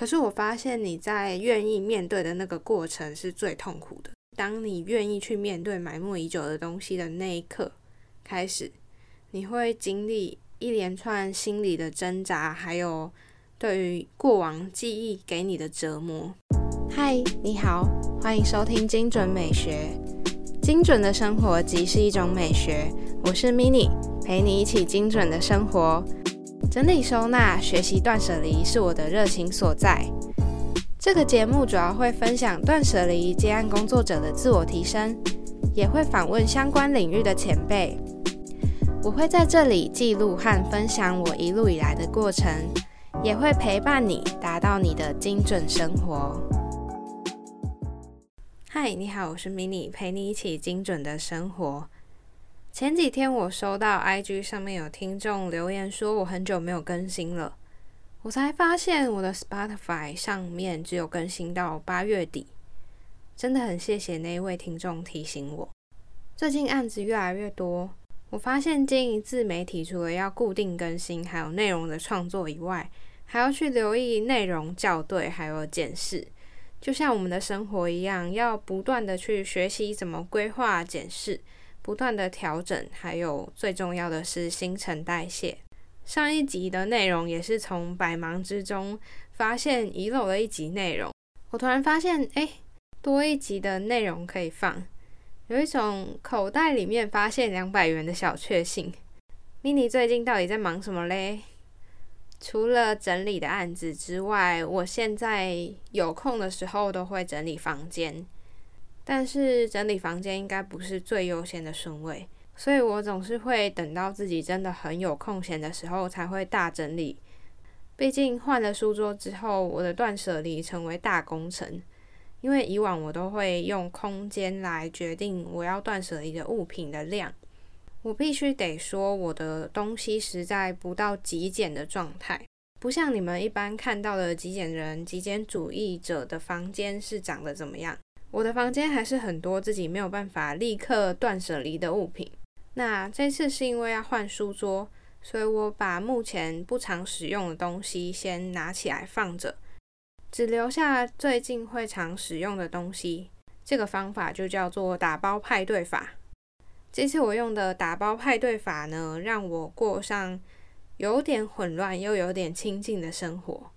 可是我发现你在愿意面对的那个过程是最痛苦的。当你愿意去面对埋没已久的东西的那一刻开始，你会经历一连串心理的挣扎，还有对于过往记忆给你的折磨。嗨，你好，欢迎收听精准美学。精准的生活即是一种美学。我是 Mini，陪你一起精准的生活。整理收纳、学习断舍离是我的热情所在。这个节目主要会分享断舍离接案工作者的自我提升，也会访问相关领域的前辈。我会在这里记录和分享我一路以来的过程，也会陪伴你达到你的精准生活。嗨，你好，我是 Mini，陪你一起精准的生活。前几天我收到 IG 上面有听众留言说我很久没有更新了，我才发现我的 Spotify 上面只有更新到八月底，真的很谢谢那一位听众提醒我。最近案子越来越多，我发现经营自媒体除了要固定更新，还有内容的创作以外，还要去留意内容校对，还有检视，就像我们的生活一样，要不断的去学习怎么规划检视。不断的调整，还有最重要的是新陈代谢。上一集的内容也是从百忙之中发现遗漏了一集内容，我突然发现，哎，多一集的内容可以放，有一种口袋里面发现两百元的小确幸。mini 最近到底在忙什么嘞？除了整理的案子之外，我现在有空的时候都会整理房间。但是整理房间应该不是最优先的顺位，所以我总是会等到自己真的很有空闲的时候才会大整理。毕竟换了书桌之后，我的断舍离成为大工程。因为以往我都会用空间来决定我要断舍离的物品的量，我必须得说我的东西实在不到极简的状态，不像你们一般看到的极简人、极简主义者的房间是长得怎么样。我的房间还是很多自己没有办法立刻断舍离的物品。那这次是因为要换书桌，所以我把目前不常使用的东西先拿起来放着，只留下最近会常使用的东西。这个方法就叫做打包派对法。这次我用的打包派对法呢，让我过上有点混乱又有点清静的生活。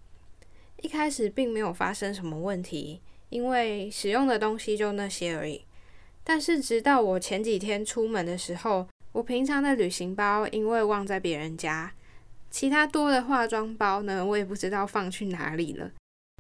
一开始并没有发生什么问题。因为使用的东西就那些而已，但是直到我前几天出门的时候，我平常的旅行包因为忘在别人家，其他多的化妆包呢，我也不知道放去哪里了。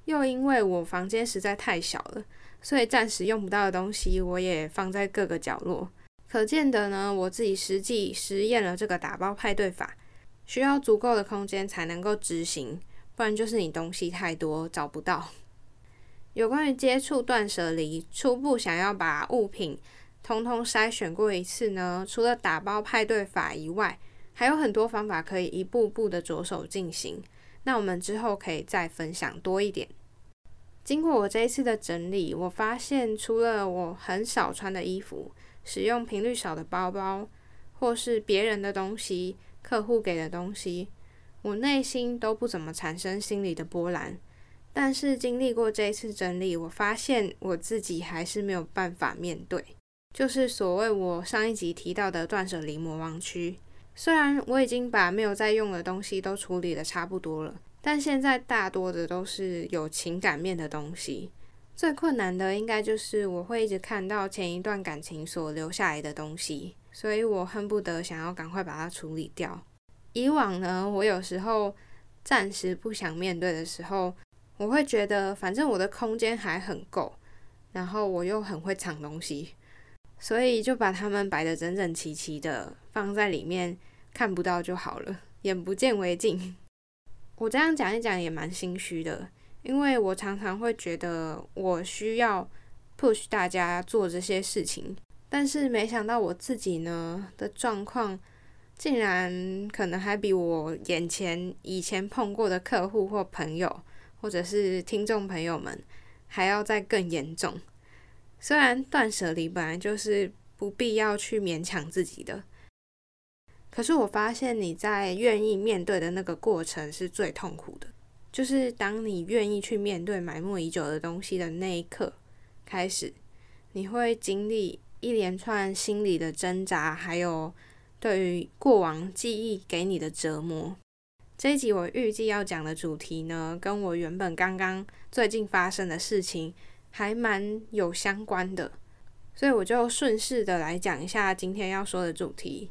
又因为我房间实在太小了，所以暂时用不到的东西我也放在各个角落。可见的呢，我自己实际实验了这个打包派对法，需要足够的空间才能够执行，不然就是你东西太多找不到。有关于接触断舍离，初步想要把物品通通筛选过一次呢？除了打包派对法以外，还有很多方法可以一步步的着手进行。那我们之后可以再分享多一点。经过我这一次的整理，我发现除了我很少穿的衣服、使用频率少的包包，或是别人的东西、客户给的东西，我内心都不怎么产生心理的波澜。但是经历过这一次整理，我发现我自己还是没有办法面对，就是所谓我上一集提到的断舍离魔王区。虽然我已经把没有在用的东西都处理的差不多了，但现在大多的都是有情感面的东西。最困难的应该就是我会一直看到前一段感情所留下来的东西，所以我恨不得想要赶快把它处理掉。以往呢，我有时候暂时不想面对的时候。我会觉得，反正我的空间还很够，然后我又很会藏东西，所以就把它们摆得整整齐齐的放在里面，看不到就好了，眼不见为净。我这样讲一讲也蛮心虚的，因为我常常会觉得我需要 push 大家做这些事情，但是没想到我自己呢的状况，竟然可能还比我眼前以前碰过的客户或朋友。或者是听众朋友们还要再更严重。虽然断舍离本来就是不必要去勉强自己的，可是我发现你在愿意面对的那个过程是最痛苦的。就是当你愿意去面对埋没已久的东西的那一刻开始，你会经历一连串心理的挣扎，还有对于过往记忆给你的折磨。这一集我预计要讲的主题呢，跟我原本刚刚最近发生的事情还蛮有相关的，所以我就顺势的来讲一下今天要说的主题，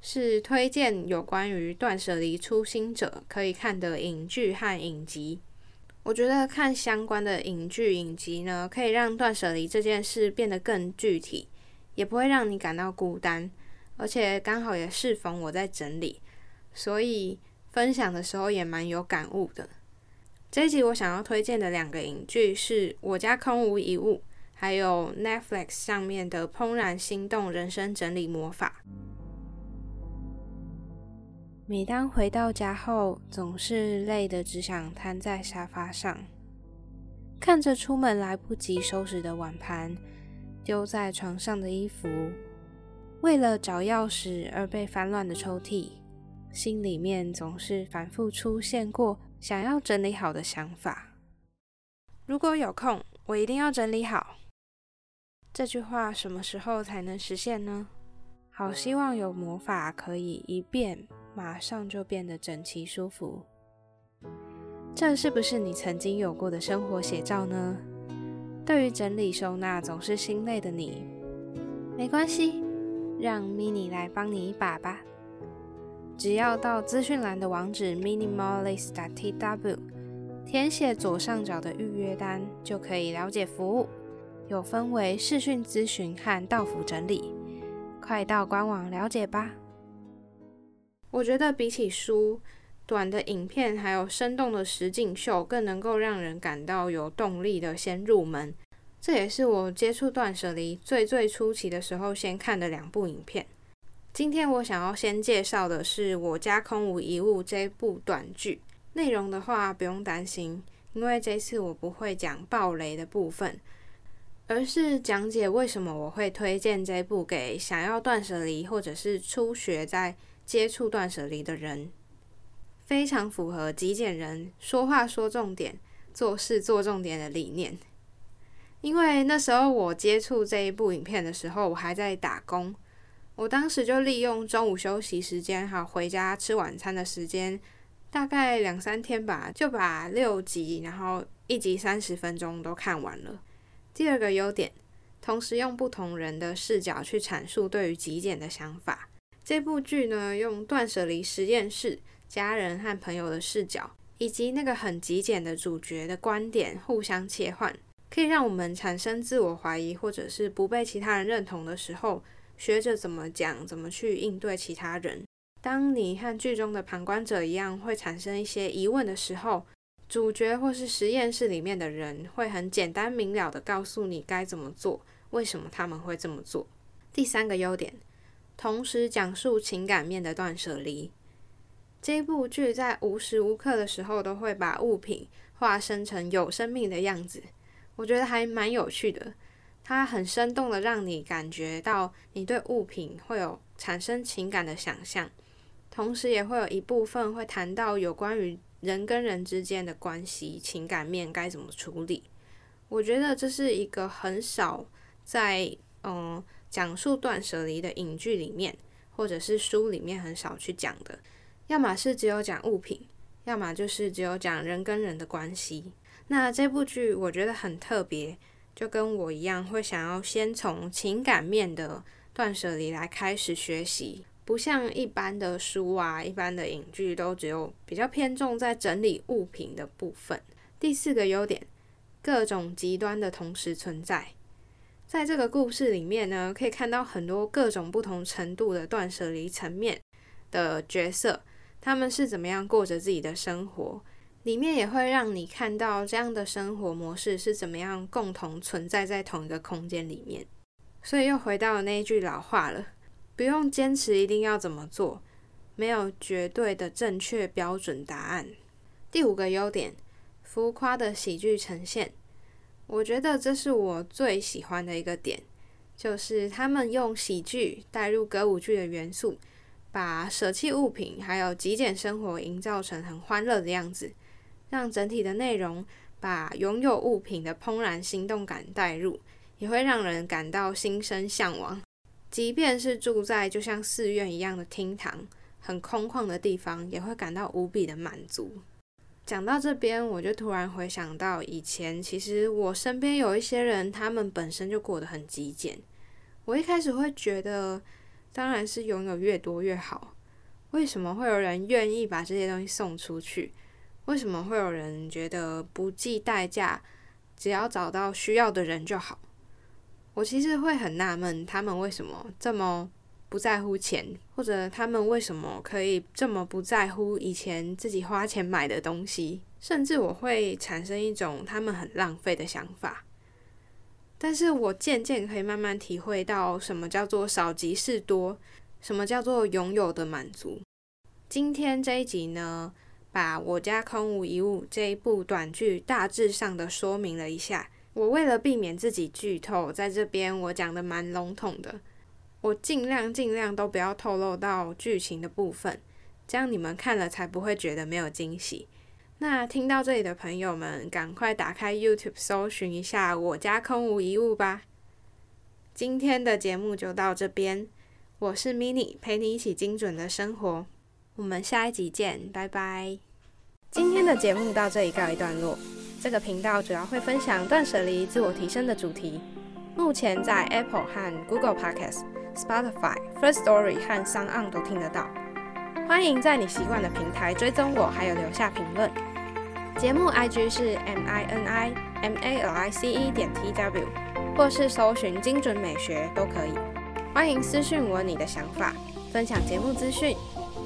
是推荐有关于断舍离初心者可以看的影剧和影集。我觉得看相关的影剧影集呢，可以让断舍离这件事变得更具体，也不会让你感到孤单，而且刚好也适逢我在整理，所以。分享的时候也蛮有感悟的。这一集我想要推荐的两个影剧是《我家空无一物》，还有 Netflix 上面的《怦然心动人生整理魔法》。每当回到家后，总是累得只想瘫在沙发上，看着出门来不及收拾的碗盘，丢在床上的衣服，为了找钥匙而被翻乱的抽屉。心里面总是反复出现过想要整理好的想法。如果有空，我一定要整理好。这句话什么时候才能实现呢？好希望有魔法可以一变，马上就变得整齐舒服。这是不是你曾经有过的生活写照呢？对于整理收纳总是心累的你，没关系，让 Mini 来帮你一把吧。只要到资讯栏的网址 minimalist.tw，填写左上角的预约单，就可以了解服务。有分为视讯咨询和到府整理，快到官网了解吧。我觉得比起书，短的影片还有生动的实景秀，更能够让人感到有动力的先入门。这也是我接触断舍离最最初期的时候先看的两部影片。今天我想要先介绍的是《我家空无一物》这部短剧。内容的话不用担心，因为这次我不会讲暴雷的部分，而是讲解为什么我会推荐这部给想要断舍离或者是初学在接触断舍离的人。非常符合极简人说话说重点、做事做重点的理念。因为那时候我接触这一部影片的时候，我还在打工。我当时就利用中午休息时间，还有回家吃晚餐的时间，大概两三天吧，就把六集，然后一集三十分钟都看完了。第二个优点，同时用不同人的视角去阐述对于极简的想法。这部剧呢，用断舍离实验室、家人和朋友的视角，以及那个很极简的主角的观点互相切换，可以让我们产生自我怀疑，或者是不被其他人认同的时候。学着怎么讲，怎么去应对其他人。当你和剧中的旁观者一样，会产生一些疑问的时候，主角或是实验室里面的人会很简单明了的告诉你该怎么做，为什么他们会这么做。第三个优点，同时讲述情感面的断舍离。这部剧在无时无刻的时候都会把物品化身成有生命的样子，我觉得还蛮有趣的。它很生动的让你感觉到你对物品会有产生情感的想象，同时也会有一部分会谈到有关于人跟人之间的关系情感面该怎么处理。我觉得这是一个很少在嗯讲述断舍离的影剧里面或者是书里面很少去讲的，要么是只有讲物品，要么就是只有讲人跟人的关系。那这部剧我觉得很特别。就跟我一样，会想要先从情感面的断舍离来开始学习，不像一般的书啊、一般的影剧都只有比较偏重在整理物品的部分。第四个优点，各种极端的同时存在，在这个故事里面呢，可以看到很多各种不同程度的断舍离层面的角色，他们是怎么样过着自己的生活。里面也会让你看到这样的生活模式是怎么样共同存在在同一个空间里面，所以又回到那一句老话了：不用坚持一定要怎么做，没有绝对的正确标准答案。第五个优点，浮夸的喜剧呈现，我觉得这是我最喜欢的一个点，就是他们用喜剧带入歌舞剧的元素，把舍弃物品还有极简生活营造成很欢乐的样子。让整体的内容把拥有物品的怦然心动感带入，也会让人感到心生向往。即便是住在就像寺院一样的厅堂，很空旷的地方，也会感到无比的满足。讲到这边，我就突然回想到以前，其实我身边有一些人，他们本身就过得很极简。我一开始会觉得，当然是拥有越多越好。为什么会有人愿意把这些东西送出去？为什么会有人觉得不计代价，只要找到需要的人就好？我其实会很纳闷，他们为什么这么不在乎钱，或者他们为什么可以这么不在乎以前自己花钱买的东西？甚至我会产生一种他们很浪费的想法。但是我渐渐可以慢慢体会到，什么叫做少即是多，什么叫做拥有的满足。今天这一集呢，把我家空无一物这一部短剧大致上的说明了一下。我为了避免自己剧透，在这边我讲的蛮笼统的，我尽量尽量都不要透露到剧情的部分，这样你们看了才不会觉得没有惊喜。那听到这里的朋友们，赶快打开 YouTube 搜寻一下我家空无一物吧。今天的节目就到这边，我是 Mini，陪你一起精准的生活。我们下一集见，拜拜。今天的节目到这里告一段落。这个频道主要会分享断舍离、自我提升的主题。目前在 Apple 和 Google Podcasts、Spotify、First Story 和 s o n 都听得到。欢迎在你习惯的平台追踪我，还有留下评论。节目 IG 是 M I N I M A L I C E 点 T W，或是搜寻精准美学都可以。欢迎私讯我你的想法，分享节目资讯。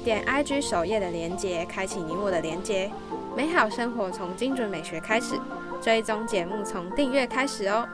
点 IG 首页的连接，开启你我的连接。美好生活从精准美学开始，追踪节目从订阅开始哦。